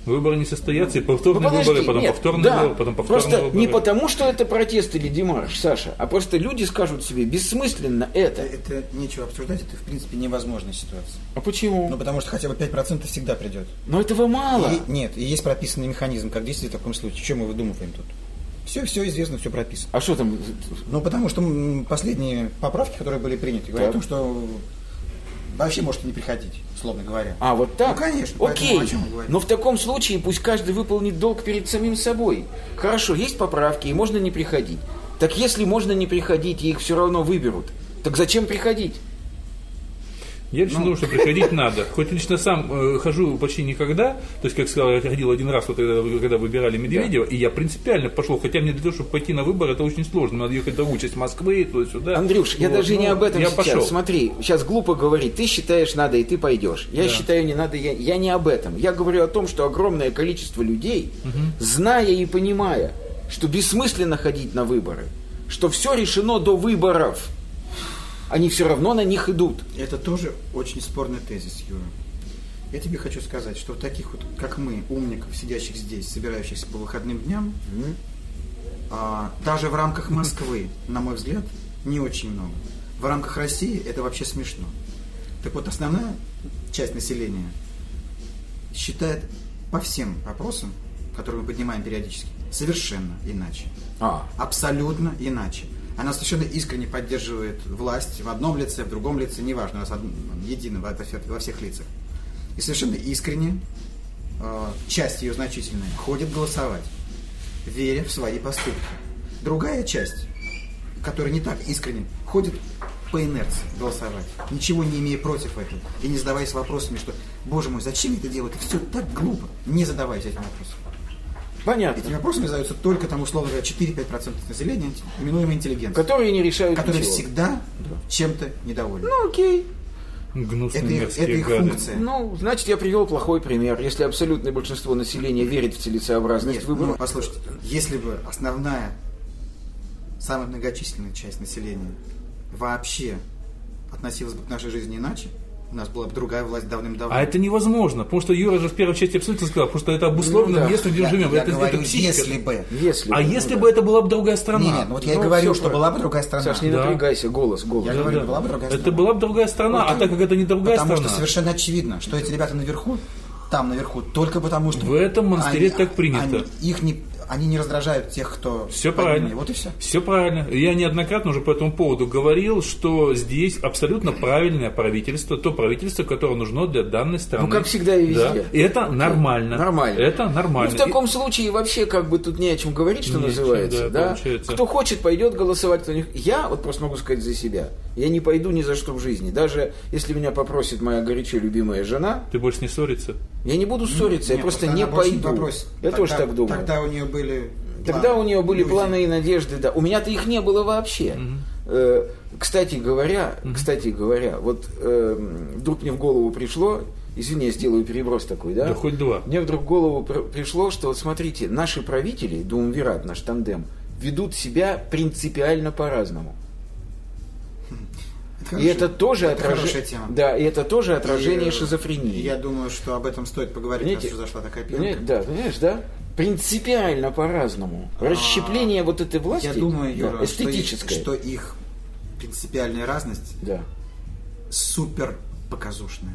Выборы не состоятся, и повторные Ну, подожди, выборы, потом нет, повторные да, выборы, потом повторные Просто выборы. не потому, что это протест или демарш, Саша, а просто люди скажут себе, бессмысленно это. Это нечего обсуждать, это в принципе невозможная ситуация. А почему? Ну потому что хотя бы 5% всегда придет. Но этого мало. И- нет, и есть прописанный механизм, как действовать в таком случае. Чем мы выдумываем тут? Все, все известно, все прописано. А что там? Ну, потому что последние поправки, которые были приняты, говорят Так. о том, что вообще можете не приходить, условно говоря. А, вот так? Ну, конечно, Окей. о чем? Но в таком случае пусть каждый выполнит долг перед самим собой. Хорошо, есть поправки, и можно не приходить. Так если можно не приходить, и их все равно выберут, так зачем приходить? Я лично думаю, что приходить надо. Хоть лично сам э, хожу почти никогда, то есть, как сказал, я ходил один раз, вот, когда, когда выбирали Медведева, и я принципиально пошел, хотя мне для того, чтобы пойти на выборы, это очень сложно. Надо ехать в другую часть Москвы, туда-сюда. Андрюш, я Вот, даже ну, не об этом я сейчас. пошел. Смотри, сейчас глупо говорить. Ты считаешь надо, и ты пойдешь. Я Да. считаю не надо, я, я не об этом. Я говорю о том, что огромное количество людей, зная и понимая, что бессмысленно ходить на выборы, что все решено до выборов, они все равно на них идут. Это тоже очень спорный тезис, Юра. Я тебе хочу сказать, что таких вот, как мы, умников, сидящих здесь, собирающихся по выходным дням, а, даже в рамках Москвы, на мой взгляд, не очень много. В рамках России это вообще смешно. Так вот, основная часть населения считает по всем вопросам, которые мы поднимаем периодически, совершенно иначе. А, Абсолютно иначе. Она совершенно искренне поддерживает власть в одном лице, в другом лице, неважно, од- едино во всех лицах. И совершенно искренне, э, часть ее значительная, ходит голосовать, веря в свои поступки. Другая часть, которая не так искренне, ходит по инерции голосовать, ничего не имея против этого, и не задаваясь вопросами, что, боже мой, зачем я это делаю, это все так глупо, не задаваясь этим вопросом. Понятно. Этими вопросами задаются только там, условно говоря, 4-5% населения, именуемой интеллигенцией, Которые не решают которые ничего. всегда чем-то недовольны. Ну, окей. Гнусные Это их, мерзкие это их гады. функция. Ну, значит, я привел плохой пример. Если абсолютное большинство населения верит в целесообразность Нет, выборов, ну, послушайте, если бы основная, самая многочисленная часть населения вообще относилась бы к нашей жизни иначе, у нас была бы другая власть давным-давно. А это невозможно, потому что Юра же в первой части абсолютно сказал, потому что это обусловлено Ну да. местом, где мы я, живем. я это, говорю, это психика. если бы. если А бы, ну если да. бы это была бы другая страна? Не, не, ну вот я и Ну, говорю, всё что правильно. была бы другая страна. Саш, не Да. напрягайся, голос, голос. Я Да, говорю, да. была бы другая это страна. была бы другая страна, а так как это не другая Потому страна. что совершенно очевидно, что эти ребята наверху, там наверху, только потому что... В этом монастыре так принято. Они, их не, они не раздражают тех, кто... Все правильно. ними. Вот и все. Все правильно. Я неоднократно уже по этому поводу говорил, что здесь абсолютно правильное правительство, то правительство, которое нужно для данной страны. Ну, как всегда и везде. Да. И это нормально. Нормально. Это нормально. Ну, в таком случае вообще как бы тут не о чем говорить, что Не о чем, называется. да, да? получается. Кто хочет, пойдет голосовать. Кто не... Я вот просто могу сказать за себя. Я не пойду ни за что в жизни. Даже если меня попросит моя горячо любимая жена, И... Ты больше не ссориться? я не буду ссориться, я Нет, просто не пойду. попросит. Я Тогда- тоже так думаю. Тогда у нее были... Тогда планы, у нее были люди. планы и надежды, да. У меня-то их не было вообще. Э, кстати говоря, кстати говоря, вот э, вдруг мне в голову пришло, извини, я сделаю переброс такой, да? Да хоть два. Мне вдруг в голову пр- пришло, что вот смотрите, наши правители, Думвират, наш тандем, ведут себя принципиально по-разному. Это и это тоже Это отраж- хорошая тема. Да, и это тоже отражение И, шизофрении. Я думаю, что об этом стоит поговорить, Понимаете? раз зашла такая пьянка. Понимаете? Да, понимаешь, да? Принципиально по-разному. Расщепление вот этой власти А, Я думаю, да, Юра, что их- эстетическое. что их принципиальная разность Да. супер показушная.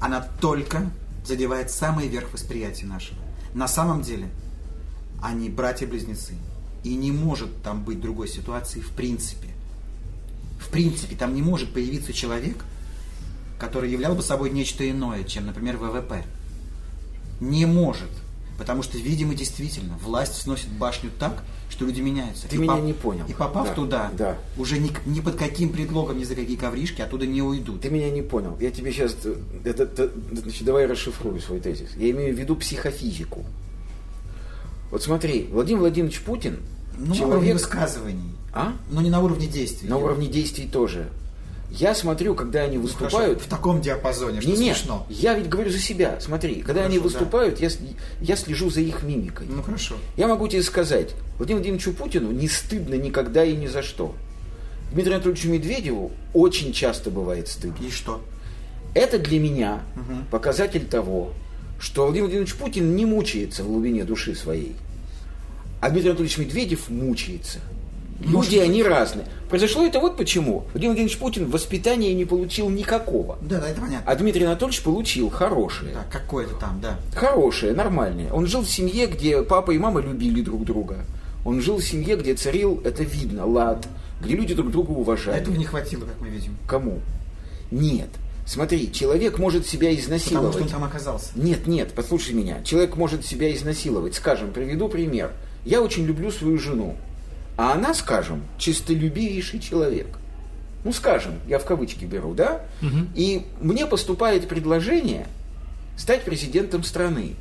Она только задевает самый верх восприятия нашего. На самом деле, они братья-близнецы. И не может там быть другой ситуации в принципе. В принципе, там не может появиться человек, который являл бы собой нечто иное, чем, например, ВВП. Не может. Потому что, видимо, действительно, власть сносит башню так, что люди меняются. Ты И меня поп- не понял. И попав Да, туда, да. уже ни, ни под каким предлогом, ни за какие ковришки оттуда не уйдут. Ты меня не понял. Я тебе сейчас... Это, это- значит, давай расшифрую свой тезис. Я имею в виду психофизику. Вот смотри, Владимир Владимирович Путин Ну, на уровне человек... высказываний. А? Но не на уровне действий. На уровне действий тоже. Я смотрю, когда они Ну, хорошо, выступают... в таком диапазоне, что Не, не, смешно. я ведь говорю за себя. Смотри, когда они Хорошо, да. выступают, я, с- я слежу за их мимикой. Ну хорошо. Я могу тебе сказать, Владимиру Владимировичу Путину не стыдно никогда и ни за что. Дмитрию Анатольевичу Медведеву очень часто бывает стыдно. И что? Это для меня Мгм. показатель того, что Владимир Владимирович Путин не мучается в глубине души своей, а Дмитрий Анатольевич Медведев мучается. Может Люди, они разные. Произошло это вот почему. Владимир Владимирович Путин воспитания не получил никакого. Да, да, это понятно. А Дмитрий Анатольевич получил хорошее. Да, какое-то там, да. Хорошее, нормальное. Он жил в семье, где папа и мама любили друг друга. Он жил в семье, где царил, это видно, лад, где люди друг друга уважали. Этого не хватило, как мы видим. Кому? Нет. Смотри, человек может себя Потому изнасиловать. что он там оказался. Нет, нет, послушай меня. Человек может себя изнасиловать. Скажем, приведу пример. Я очень люблю свою жену. А она, скажем, чистолюбивейший человек. Ну, скажем, я в кавычки беру, да? И мне поступает предложение стать президентом страны.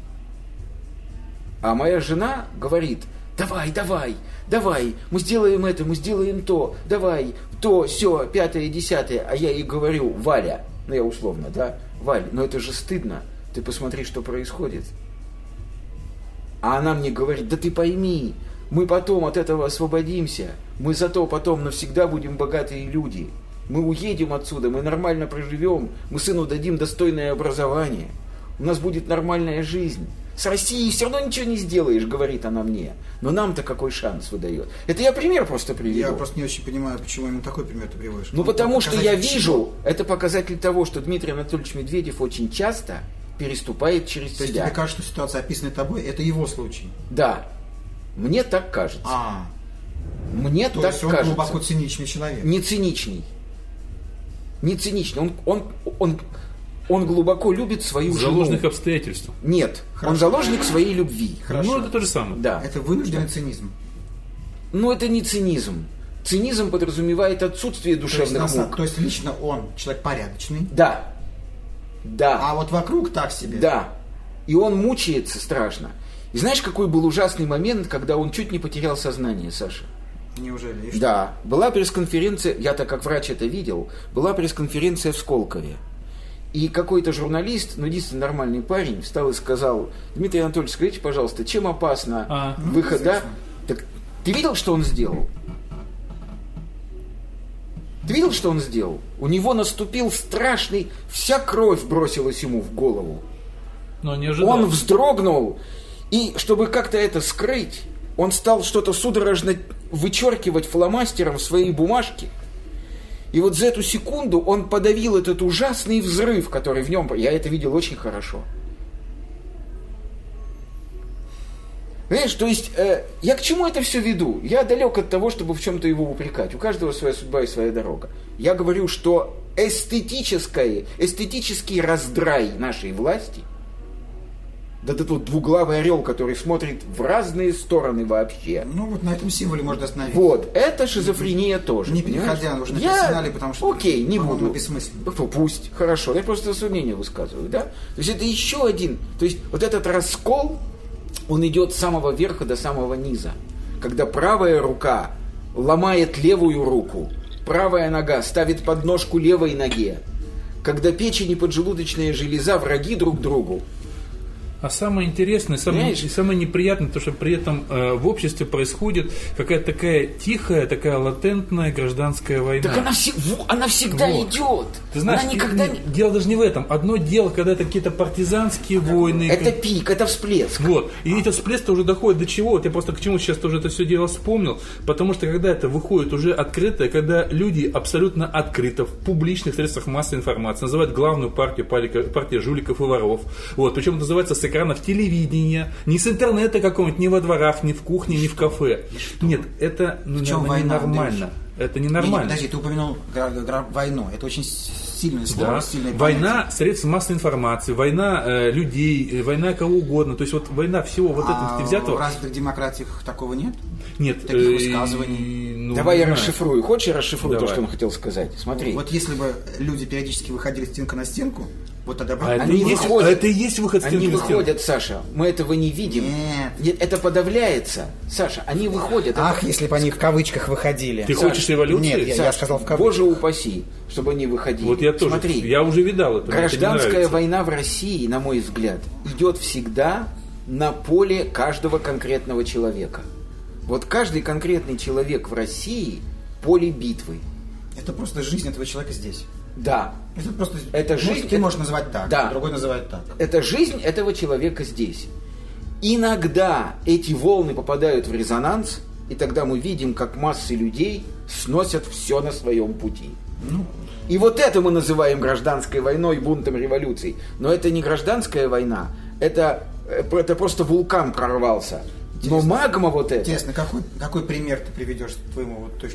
А моя жена говорит, давай, давай, давай, мы сделаем это, мы сделаем то, давай, то, все, пятое, десятое. А я ей говорю, Валя, ну я условно, да, Валь, но это же стыдно, ты посмотри, что происходит. А она мне говорит, да ты пойми, мы потом от этого освободимся, мы зато потом навсегда будем богатые люди. Мы уедем отсюда, мы нормально проживем, мы сыну дадим достойное образование, у нас будет нормальная жизнь. С Россией все равно ничего не сделаешь, говорит она мне. Но нам-то какой шанс выдает? Это я пример просто приведу. Я просто не очень понимаю, почему именно такой пример ты приводишь. Ну, потому что я вижу, чего? это показатель того, что Дмитрий Анатольевич Медведев очень часто переступает через То есть себя. тебе кажется, что ситуация, описанная тобой, это его случай. Да, мне так кажется. А, Мне то так есть он кажется. глубоко циничный человек. Не циничный. Не циничный. Он, он, он, он глубоко любит свою В жену. заложных обстоятельствах. Нет, он Хорошо. заложник своей любви. Ну, это то же самое. Да. Это вынужденный цинизм. Но это не цинизм. Цинизм подразумевает отсутствие То есть, душевных на самом- мук. то есть лично он человек порядочный, Да. Да. а вот вокруг так себе. Да. И он мучается страшно. И знаешь, какой был ужасный момент, когда он чуть не потерял сознание, Саша? Неужели? И что? Да. Была пресс-конференция, я так как врач это видел, была пресс-конференция в Сколкове. И какой-то журналист, ну, единственный нормальный парень, встал и сказал, Дмитрий Анатольевич, скажите, пожалуйста, чем опасно А. выход, да? Так ты видел, что он сделал? Ты видел, что он сделал? У него наступил страшный, вся кровь бросилась ему в голову. Но не ожидал. Он вздрогнул, и чтобы как-то это скрыть, он стал что-то судорожно вычеркивать фломастером в своей бумажке. И вот за эту секунду он подавил этот ужасный взрыв, который в нем... Я это видел очень хорошо. Понимаешь, то есть э, я к чему это все веду? Я далек от того, чтобы в чем-то его упрекать. У каждого своя судьба и своя дорога. Я говорю, что эстетическое, эстетический раздрай нашей власти, да этот вот двуглавый орел, который смотрит в разные стороны вообще, Ну вот на этом символе можно остановиться. вот, это шизофрения тоже. Не переходя на Я- персонали, потому что, Окей, не буду. бессмысленно. Пусть, хорошо. Я просто свое мнение высказываю, да? То есть это еще один. То есть вот этот раскол, он идет с самого верха до самого низа. Когда правая рука ломает левую руку, правая нога ставит подножку левой ноге. Когда печень и поджелудочная железа враги друг другу. А самое интересное, самое, и самое неприятное, то, что при этом э, в обществе происходит какая-то такая тихая, такая латентная гражданская война. Так она, во- она всегда Вот. идет. Ты знаешь, она никогда не... дело даже не в этом. Одно дело, когда это какие-то партизанские войны. Это как- пик, это всплеск. Вот. И этот всплеск уже доходит до чего? Вот я просто к чему сейчас тоже это все дело вспомнил. Потому что когда это выходит уже открыто, когда люди абсолютно открыто в публичных средствах массовой информации называют главную партию партия жуликов и воров. Вот. Причем называется экранов телевидения, не с интернета какого-нибудь, ни во дворах, ни в кухне, ни в кафе. Нет, это ну, наверное, война, ненормально. Это Не, не, ненормально. подожди, ты упомянул войну. Это очень сильное слово, Да. сильное Война понятие. средств массовой информации, война э, людей, э, война кого угодно. То есть вот война всего вот А этого взятого. в развитых демократиях такого нет? Нет. таких э, высказываний? ну, Давай не я знаю. расшифрую. Хочешь, я расшифрую то, Давай. что он хотел сказать? Смотри. Вот если бы люди периодически выходили стенка на стенку, вот тогда. А это, Они есть, выходят. это и есть выход с Они выходят, Саша. Мы этого не видим. Нет. это подавляется. Саша, они выходят. Ах, Это- если бы они в кавычках выходили. Ты хочешь революции? Нет, я, я сказал в кавычках. Боже упаси, чтобы они выходили. Вот я тоже. Смотри, Я уже видал это. это гражданская война в России, на мой взгляд, идет всегда на поле каждого конкретного человека. Вот каждый конкретный человек в России поле битвы. Это просто жизнь этого человека здесь. Да, Это просто... Это Может, жизнь, Ты можешь называть так, Да. другой называет так. это жизнь этого человека здесь. Иногда эти волны попадают в резонанс, и тогда мы видим, как массы людей сносят все на своем пути. И вот это мы называем гражданской войной, бунтом революцией. Но это не гражданская война, это, э, это просто вулкан прорвался. Но магма вот эта, Интересно, какой, какой пример ты приведешь твоему вот,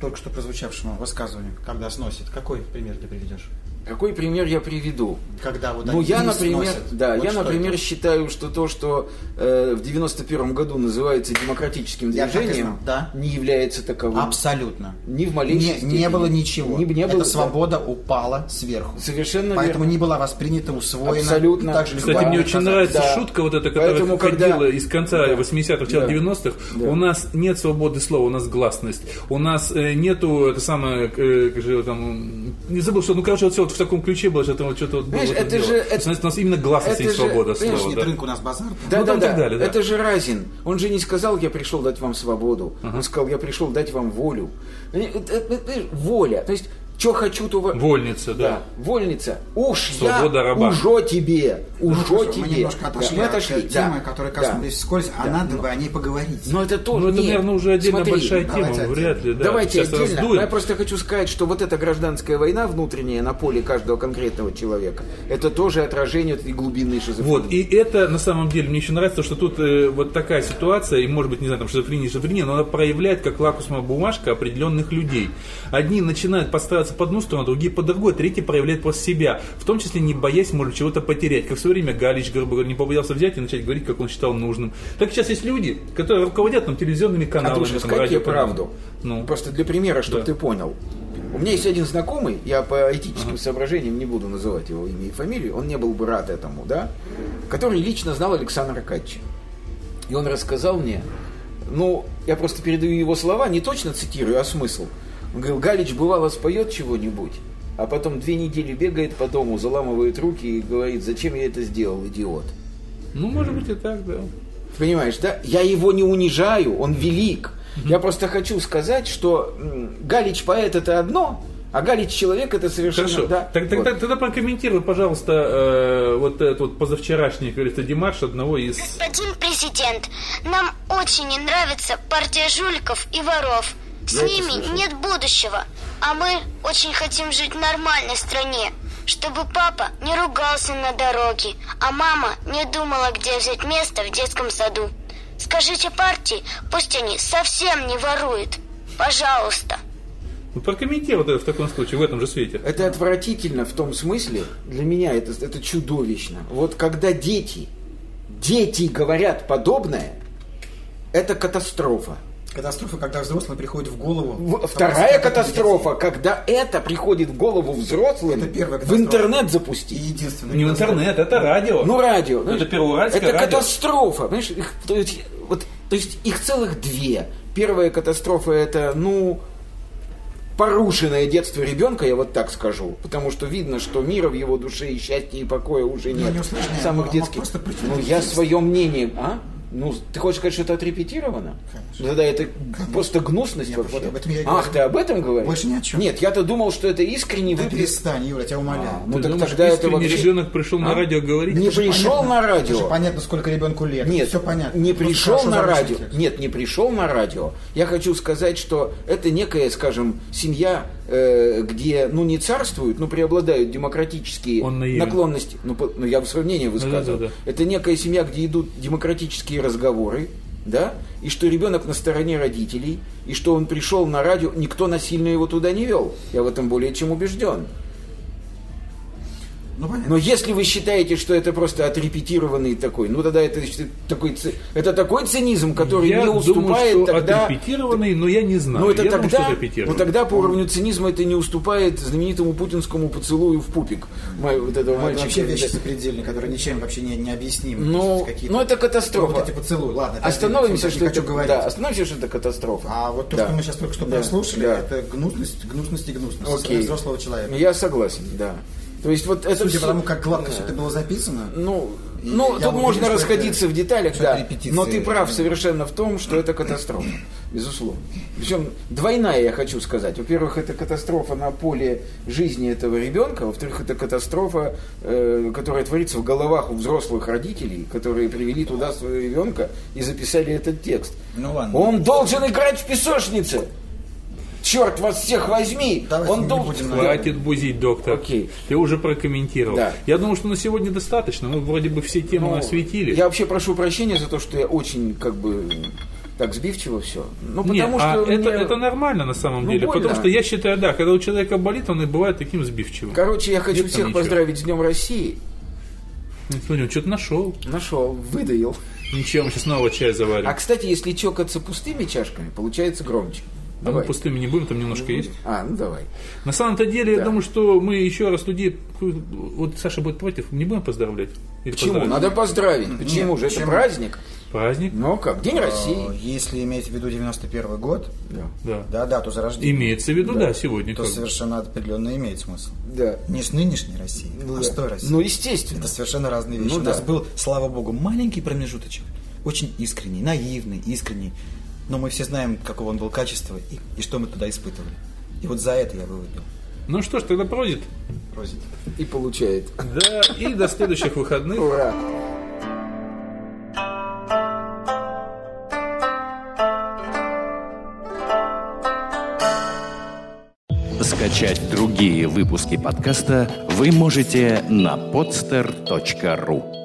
только что прозвучавшему высказыванию, когда сносит? Какой пример ты приведешь? Какой пример я приведу? Когда вот Ну, они я, не например, сносят. да, Вот я, что например, это? считаю, что то, что э, в 91 году называется демократическим Я так и движением, знал, да. не является таковым. Абсолютно. Ни в малейшей не, степени. не было ничего. Не- не Эта было, да. свобода упала сверху. Совершенно Поэтому верно. не была воспринята, усвоена. Абсолютно. И также Кстати, Да, мне очень нравится Да. шутка вот эта, которая Поэтому, ходила когда- из конца Да. 80-х, начала Да. 90-х. Да. У нас нет свободы слова, у нас гласность. У нас э, нету, это самое, э, как же там, не забыл, что, ну, короче, вот все вот в таком ключе было, что там вот что-то вот было Знаешь, это же- это- у нас- у нас именно гласность есть свобода понимаешь, слова. Нет да. рынка у нас базар. Да, Ну, да, да. далее, да. Это же Разин. Он же не сказал, я пришел дать вам свободу. Он сказал, я пришел дать вам волю. Э, э, э, Воля. То есть, что хочу, то... во- Вольница, да. Да, вольница. Уж Свобода я раба. уже тебе, Ну, уже хорошо, тебе. Мы немножко Да, отошли, мы от отошли, этой темы, да. которая Да. коснулись вскользь, а надо бы о ней поговорить. Но это тоже Ну, это, нет. наверное, уже отдельно Смотри, большая тема, давайте вряд ли, да. Давайте Сейчас отдельно. раздуем. Но я просто хочу сказать, что вот эта гражданская война внутренняя на поле каждого конкретного человека, это тоже отражение этой глубинной шизофрении. Вот, и это на самом деле мне еще нравится, что тут э, вот такая ситуация, и может быть, не знаю, там шизофрения, шизофрения, но она проявляет как лакмусовая бумажка определенных людей. Одни начинают подстраиваться под одну сторону, другие под другой, третьи проявляют просто себя, в том числе не боясь, может, чего-то потерять. Как в свое время Галич, грубо говоря, не побоялся взять и начать говорить, как он считал нужным. Так сейчас есть люди, которые руководят там телевизионными А каналами. тебе радиоканалами. правду. Ну. Просто для примера, чтобы Да. ты понял. У меня есть один знакомый, я по этическим соображениям не буду называть его имя и фамилию, он не был бы рад этому, да, который лично знал Александра Катча. И он рассказал мне, ну, я просто передаю его слова, не точно цитирую, а смысл. Он говорил, Галич бывало споет чего-нибудь, а потом две недели бегает по дому, заламывает руки и говорит, зачем я это сделал, идиот. Ну, может быть и так, да. Понимаешь, да? Я его не унижаю, он велик. Я просто хочу сказать, что Галич поэт это одно, а Галич человек это совершенно... Хорошо. Да, Так, вот. тогда, тогда прокомментируй, пожалуйста, э, вот этот вот позавчерашний, как говорится, демарш одного из... Господин президент, нам очень не нравится партия жуликов и воров. С Я ними нет будущего. А мы очень хотим жить в нормальной стране, чтобы папа не ругался на дороге, а мама не думала, где взять место в детском саду. Скажите партии, пусть они совсем не воруют. Пожалуйста. Ну, прокомментируй это в таком случае, в этом же свете. Это отвратительно в том смысле, для меня это, это чудовищно. Вот когда дети, дети говорят подобное, это катастрофа. Катастрофа, когда взрослым приходит в голову. В- Вторая катастрофа, когда это приходит в голову взрослым, Это первая в катастрофа. интернет И запустить. единственное. Не в интернет, это радио. Ну, радио. знаешь, это первоуральское Это радио. катастрофа. Понимаешь, их, то, есть, вот, то есть их целых две. Первая катастрофа это, ну, порушенное детство ребенка, я вот так скажу. Потому что видно, что мира в его душе и счастья и покоя уже Ну, нет. не Самых а детских. просто прийти Ну, на я свое мнение. А? Ну, ты хочешь сказать, что это отрепетировано? Конечно. Тогда это просто гнусность Нет, вообще. вот об этом я и Ах, говорю. ты об этом говоришь? Больше ни о чем. Нет, я-то думал, что это искренне Да выплеск- перестань, Юра, я тебя умоляю. А, ну Ты так думаешь, тогда это вообще... ребенок пришел на А? радио говорить? Не Это пришел понятно. на Это радио. же понятно, сколько ребенку лет. Нет, все понятно. не Просто пришел на радио. Нет, не пришел на радио. Я хочу сказать, что это некая, скажем, семья, где, ну, не царствуют, но преобладают демократические Он наивен. наклонности. Ну, по- ну, я в сравнении высказывал. Да-да-да. Это некая семья, где идут демократические разговоры, да, и что ребенок на стороне родителей, и что он пришел на радио, никто насильно его туда не вел. Я в этом более чем убежден. Ну, понятно. Но если вы считаете, что это просто отрепетированный такой, ну тогда это, такой, это такой цинизм, который я не уступает думаю, что тогда... отрепетированный, но я не знаю. Ну это я думаю, что тогда, ну отрепетированный. тогда по уровню цинизма это не уступает знаменитому путинскому поцелую в пупик ма- вот этого Ну, это мальчика. вообще вещи запредельные, которые ничем вообще не, не объяснимы. Ну, есть ну, это катастрофа. Вот эти поцелуи. Ладно, это Остановимся, что это, хочу говорить. да, остановимся, что это катастрофа. А вот то, Да. что мы сейчас только что Да, прослушали, да. это гнусность, гнусность и гнусность Окей. взрослого человека. Я согласен, да. То есть вот это Судя всё- по тому, как гладко все это было записано, Ну, И ну тут можно расходиться это- в деталях, да. Но ты прав совершенно в том, что это катастрофа, безусловно. Причем двойная, я хочу сказать. Во-первых, это катастрофа на поле жизни этого ребенка. Во-вторых, это катастрофа, э, которая творится в головах у взрослых родителей, которые привели туда своего ребенка и записали этот текст. Ну ладно. Он должен играть в песочнице. Черт вас всех возьми! Давайте Он должен... Хватит бузить, доктор. Окей. Ты уже прокомментировал. Да. Я думаю, что на сегодня достаточно. Мы вроде бы все темы Ну, осветили. Я вообще прошу прощения за то, что я очень как бы так сбивчиво все. Ну, потому Нет, что а это, мне- это нормально на самом Ну, деле. больно. Потому что я считаю, да, когда у человека болит, он и бывает таким сбивчивым. Короче, я хочу Нет всех поздравить с Днем России. Ну, Смотри, он что-то нашел. Нашел, выдаил. Ничего, мы сейчас снова чай заварим. А, кстати, если чокаться пустыми чашками, получается громче. А мы Давай. пустыми не будем, там немножко есть. А, ну давай. На самом-то деле, я Да. думаю, что мы еще раз людей, вот Саша будет против, не будем поздравлять? Или Почему? поздравить? Надо поздравить. Почему Нет, же? Это почему? праздник. Праздник, Ну как, День э, России. если иметь в виду 91 год, Да. да. да, дату зарождения, Имеется в виду, да, сегодня. то как совершенно определенно имеет смысл. Да. Не с нынешней Россией, Ну а да. с той Россией. Ну, естественно. Это совершенно разные вещи. Ну У нас да. был, слава богу, маленький промежуточек, очень искренний, наивный, искренний. Но мы все знаем, какого он был качества и, и что мы туда испытывали. И вот за это я выводил. Ну что ж, тогда пройдет. Просит. И получает. Да, и до следующих выходных. Ура. Скачать другие выпуски подкаста вы можете на podster.ru